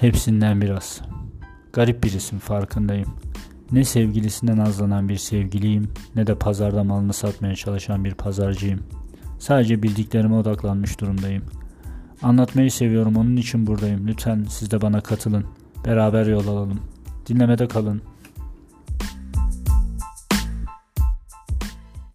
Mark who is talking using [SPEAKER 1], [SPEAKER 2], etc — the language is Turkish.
[SPEAKER 1] Hepsinden biraz. Garip bir isim farkındayım. Ne sevgilisinden azlanan bir sevgiliyim ne de pazarda malını satmaya çalışan bir pazarcıyım. Sadece bildiklerime odaklanmış durumdayım. Anlatmayı seviyorum onun için buradayım. Lütfen siz de bana katılın. Beraber yol alalım. Dinlemede kalın.